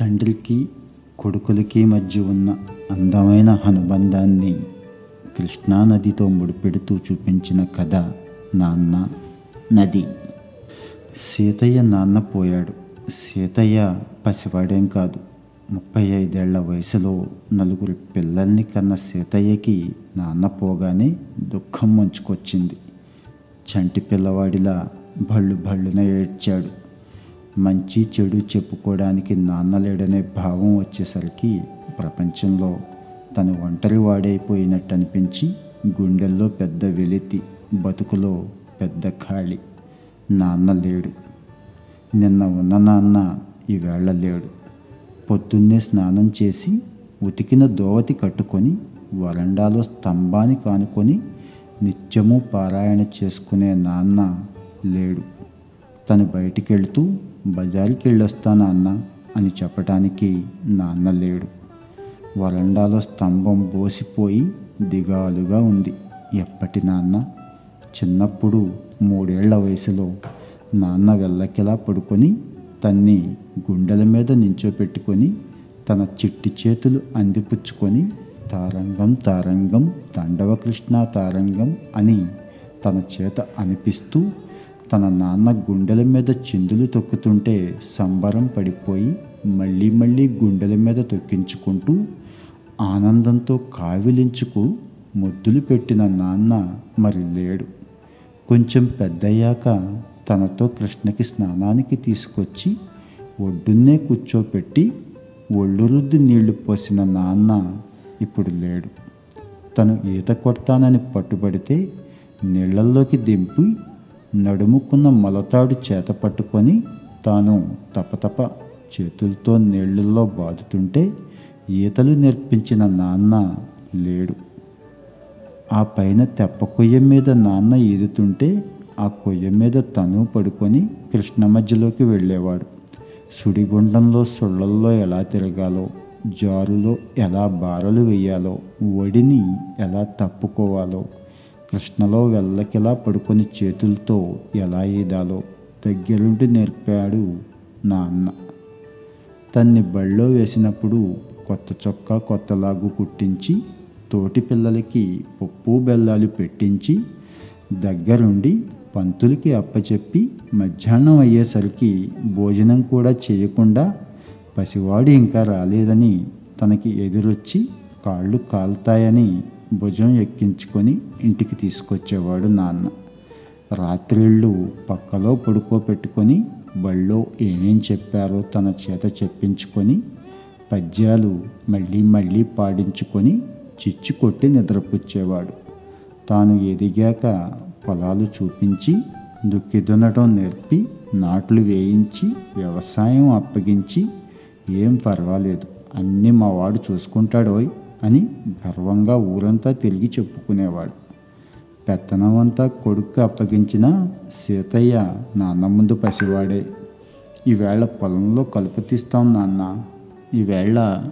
తండ్రికి కొడుకులకి మధ్య ఉన్న అందమైన అనుబంధాన్ని కృష్ణానదితో ముడిపెడుతూ చూపించిన కథ నాన్న నది. సీతయ్య నాన్న పోయాడు. సీతయ్య పసివాడేం కాదు. ముప్పై ఐదేళ్ళ వయసులో నలుగురు పిల్లల్ని కన్న సీతయ్యకి నాన్న పోగానే దుఃఖం ముంచుకొచ్చింది. చంటి పిల్లవాడిలా భళ్ళు భళ్ళున ఏడ్చాడు. మంచి చెడు చెప్పుకోవడానికి నాన్న లేడనే భావం వచ్చేసరికి ప్రపంచంలో తను ఒంటరి వాడైపోయినట్టు అనిపించి గుండెల్లో పెద్ద వెలితి బతుకులో పెద్ద ఖాళీ నాన్న లేడు. నిన్న ఉన్న నాన్న ఈవేళ లేడు. పొద్దున్నే స్నానం చేసి ఉతికిన దోవతి కట్టుకొని వరండాలో స్తంభాన్ని కానుకొని నిత్యము పారాయణ చేసుకునే నాన్న లేడు. తను బయటికెళ్తూ బజార్కి వెళ్ళొస్తా నాన్న అని చెప్పటానికి నాన్న లేడు. వరండాలో స్తంభం బోసిపోయి దిగాలుగా ఉంది. ఎప్పటి నాన్న? చిన్నప్పుడు మూడేళ్ళ వయసులో నాన్న వెళ్ళకిలా పడుకొని తన్ని గుండెల మీద నించోపెట్టుకొని తన చిట్టి చేతులు అందిపుచ్చుకొని తారంగం తారంగం తండవ కృష్ణ తారంగం అని తన చేత అనిపిస్తూ తన నాన్న గుండెల మీద చిందులు తొక్కుతుంటే సంబరం పడిపోయి మళ్ళీ మళ్ళీ గుండెల మీద తొక్కించుకుంటూ ఆనందంతో కావిలించుకు ముద్దులు పెట్టిన నాన్న మరి లేడు. కొంచెం పెద్దయ్యాక తనతో కృష్ణకి స్నానానికి తీసుకొచ్చి ఒడ్డున్నే కూర్చోపెట్టి ఒళ్ళు రుద్ది నీళ్ళు పోసిన నాన్న ఇప్పుడు లేడు. తను ఈత కొడతానని పట్టుబడితే నీళ్ళల్లోకి దింపి నడుముకున్న మొలతాడు చేత పట్టుకొని తాను తపతప చేతులతో నీళ్ళల్లో బాదుతుంటే ఈతలు నేర్పించిన నాన్న లేడు. ఆ పైన తెప్ప కొయ్య మీద నాన్న ఈదుతుంటే ఆ కొయ్య మీద తను పడుకొని కృష్ణ మధ్యలోకి వెళ్ళేవాడు. సుడిగుండంలో సుళ్ళల్లో ఎలా తిరగాలో జారులో ఎలా బారలు వేయాలో ఒడిని ఎలా తప్పుకోవాలో కృష్ణలో వెళ్ళకిలా పడుకొని చేతులతో ఎలా ఈదాలో దగ్గరుండి నేర్పాడు నాన్న. తన్ని బళ్ళో వేసినప్పుడు కొత్త చొక్కా కొత్తలాగు కుట్టించి తోటి పిల్లలకి పప్పు బెల్లాలు పెట్టించి దగ్గరుండి పంతులకి అప్పచెప్పి మధ్యాహ్నం అయ్యేసరికి భోజనం కూడా చేయకుండా పసివాడు ఇంకా రాలేదని తనకి ఎదురొచ్చి కాళ్ళు కాలుతాయని భుజం ఎక్కించుకొని ఇంటికి తీసుకొచ్చేవాడు నాన్న. రాత్రిళ్ళు పక్కలో పడుకోబెట్టుకొని బళ్ళో ఏమేం చెప్పారో తన చేత చెప్పించుకొని పద్యాలు మళ్ళీ మళ్ళీ పాడించుకొని చిచ్చు కొట్టి నిద్రపుచ్చేవాడు. తాను ఎదిగాక పొలాలు చూపించి దుక్కి దున్నడం నేర్పి నాట్లు వేయించి వ్యవసాయం అప్పగించి ఏం పర్వాలేదు అన్నీ మా వాడు చూసుకుంటాడోయ్. అని గర్వంగా ఊరంతా తిరిగి చెప్పుకునేవాడు. పెత్తనమంతా కొడుకు అప్పగించిన సీతయ్య నాన్న ముందు పసివాడే. ఈవేళ పొలంలో కలుపు తీస్తాం నాన్న. ఈవేళ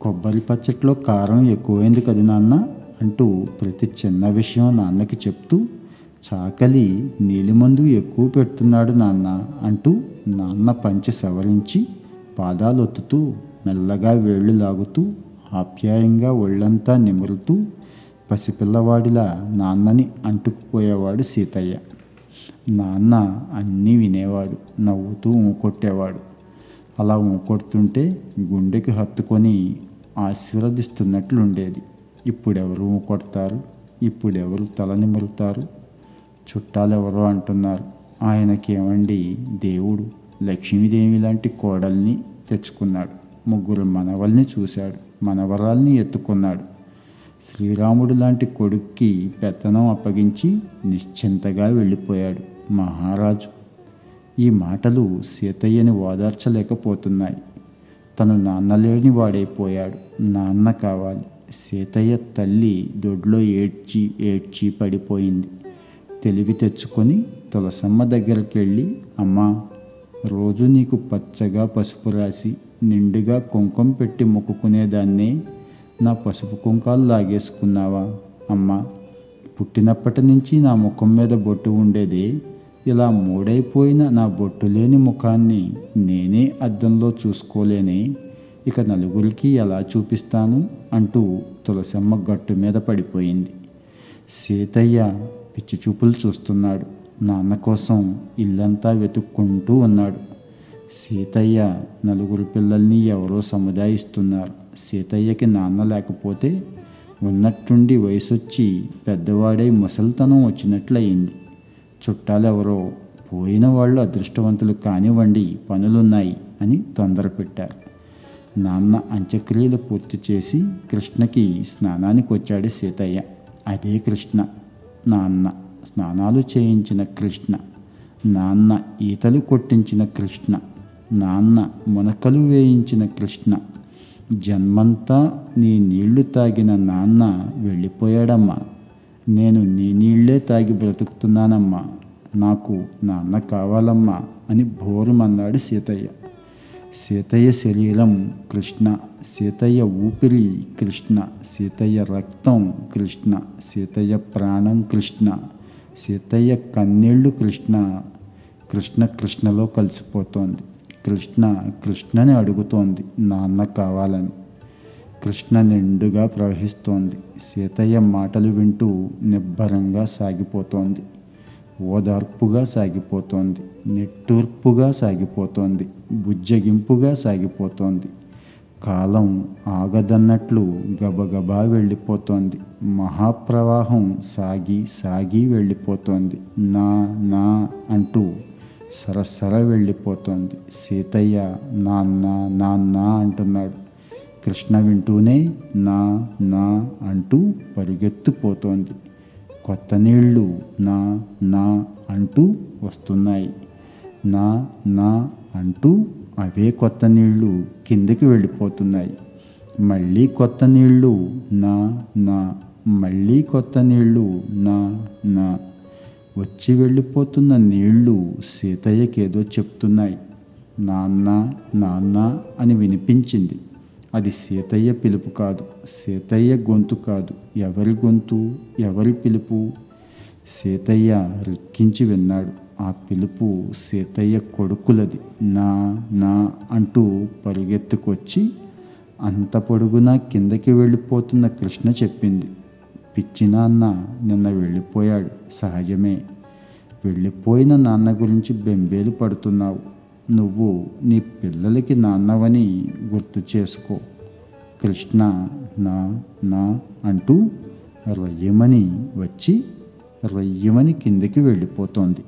కొబ్బరి పచ్చట్లో కారం ఎక్కువైంది కదా నాన్న? అంటూ ప్రతి చిన్న విషయం నాన్నకి చెప్తూ చాకలి నీలిమందు ఎక్కువ పెడుతున్నాడు నాన్న అంటూ నాన్న పంచి సవరించి పాదాలు ఒత్తుతూ మెల్లగా వేళ్ళు లాగుతూ ఆప్యాయంగా ఒళ్ళంతా నిమురుతూ పసిపిల్లవాడిలా నాన్నని అంటుకుపోయేవాడు సీతయ్య. నాన్న అన్నీ వినేవాడు నవ్వుతూ ఊకొట్టేవాడు. అలా ఊకొడుతుంటే గుండెకి హత్తుకొని ఆశీర్వదిస్తున్నట్లుండేది. ఇప్పుడెవరు ఊకొడతారు? ఇప్పుడెవరు తల నిమురుతారు? చుట్టాలెవరో అంటున్నారు. ఆయనకేమండి దేవుడు? లక్ష్మీదేవి లాంటి కోడల్ని తెచ్చుకున్నాడు. ముగ్గురు మనవల్ని చూశాడు. మనవరాల్ని ఎత్తుకున్నాడు. శ్రీరాముడు లాంటి కొడుక్కి పెత్తనం అప్పగించి నిశ్చింతగా వెళ్ళిపోయాడు మహారాజు. ఈ మాటలు సీతయ్యని ఓదార్చలేకపోతున్నాయి. తను నాన్నలేని వాడైపోయాడు. నాన్న కావాలి. సీతయ్య తల్లి దొడ్లో ఏడ్చి ఏడ్చి పడిపోయింది. తెలివి తెచ్చుకొని తులసమ్మ దగ్గరికి వెళ్ళి అమ్మా రోజు నీకు పచ్చగా పసుపు రాసి నిండుగా కుంకుమ పెట్టి మొక్కుకునేదాన్ని. నా పసుపు కుంకాలు లాగేసుకున్నావా? అమ్మ పుట్టినప్పటి నుంచి నా ముఖం మీద బొట్టు ఉండేది. ఇలా మూడైపోయిన నా బొట్టు లేని ముఖాన్ని నేనే అద్దంలో చూసుకోలేని. ఇక నలుగురికి ఎలా చూపిస్తాను? అంటూ తులసమ్మ గట్టు మీద పడిపోయింది. సీతయ్య పిచ్చి చూపులు చూస్తున్నాడు. నాన్న కోసం ఇల్లంతా వెతుక్కుంటూ ఉన్నాడు. సీతయ్య నలుగురు పిల్లల్ని ఎవరో సముదాయిస్తున్నారు. సీతయ్యకి నాన్న లేకపోతే ఉన్నట్టుండి వయసొచ్చి పెద్దవాడై ముసలితనం వచ్చినట్లయింది. చుట్టాలెవరో పోయిన వాళ్ళు అదృష్టవంతులు కానివ్వండి పనులున్నాయి అని తొందర పెట్టారు. నాన్న అంత్యక్రియలు పూర్తి చేసి కృష్ణకి స్నానానికి వచ్చాడు సీతయ్య. అదే కృష్ణ నాన్న స్నానాలు చేయించిన కృష్ణ నాన్న ఈతలు కొట్టించిన కృష్ణ. నాన్న మునకలు వేయించిన కృష్ణ. జన్మంతా నీ నీళ్ళు తాగిన నాన్న వెళ్ళిపోయాడమ్మా. నేను నీ నీళ్ళే తాగి బ్రతుకుతున్నానమ్మా. నాకు నాన్న కావాలమ్మా అని భోరుమన్నాడు సీతయ్య. సీతయ్య శరీరం కృష్ణ సీతయ్య ఊపిరి కృష్ణ సీతయ్య రక్తం కృష్ణ సీతయ్య ప్రాణం కృష్ణ సీతయ్య కన్నీళ్ళు కృష్ణ. కృష్ణ కృష్ణలో కలిసిపోతోంది. కృష్ణ కృష్ణని అడుగుతోంది నాన్న కావాలని. కృష్ణ నిండుగా ప్రవహిస్తోంది. సీతయ్య మాటలు వింటూ నిబ్బరంగా సాగిపోతోంది. ఓదార్పుగా సాగిపోతోంది. నిట్టూర్పుగా సాగిపోతోంది. బుజ్జగింపుగా సాగిపోతోంది. కాలం ఆగదన్నట్లు గబగబా వెళ్ళిపోతోంది. మహాప్రవాహం సాగి సాగి వెళ్ళిపోతోంది. నా నా అంటూ సరసర వెళ్ళిపోతోంది. సీతయ్య నాన్న నాన్న అంటున్నాడు. కృష్ణ వింటూనే నా నా అంటూ పరుగెత్తిపోతోంది. కొత్త నీళ్ళు నా నా అంటూ వస్తున్నాయి. నా నా అంటూ అవే కొత్త నీళ్ళు కిందకి వెళ్ళిపోతున్నాయి. మళ్ళీ కొత్త నీళ్ళు నా నా మళ్ళీ కొత్త నీళ్ళు నా నా వచ్చి వెళ్ళిపోతున్న నీళ్ళు సీతయ్యకేదో చెప్తున్నాయి. నాన్న నాన్న అని వినిపించింది. అది సీతయ్య పిలుపు కాదు. సీతయ్య గొంతు కాదు. ఎవరి గొంతు? ఎవరి పిలుపు? సీతయ్య రిక్కించి విన్నాడు. ఆ పిలుపు సీతయ్య కొడుకులది. నా నా అంటూ పరుగెత్తుకొచ్చి అంత పొడుగునా కిందకి వెళ్ళిపోతున్న కృష్ణ చెప్పింది. పిచ్చి నాన్న నిన్న వెళ్ళిపోయాడు. సహజమే. వెళ్ళిపోయిన నాన్న గురించి బెంబేలు పడుతున్నావు. నువ్వు నీ పిల్లలకి నాన్నవని గుర్తు చేసుకో. కృష్ణ నా నా అంటూ రొయ్యమని వచ్చి రొయ్యమని కిందకి వెళ్ళిపోతోంది.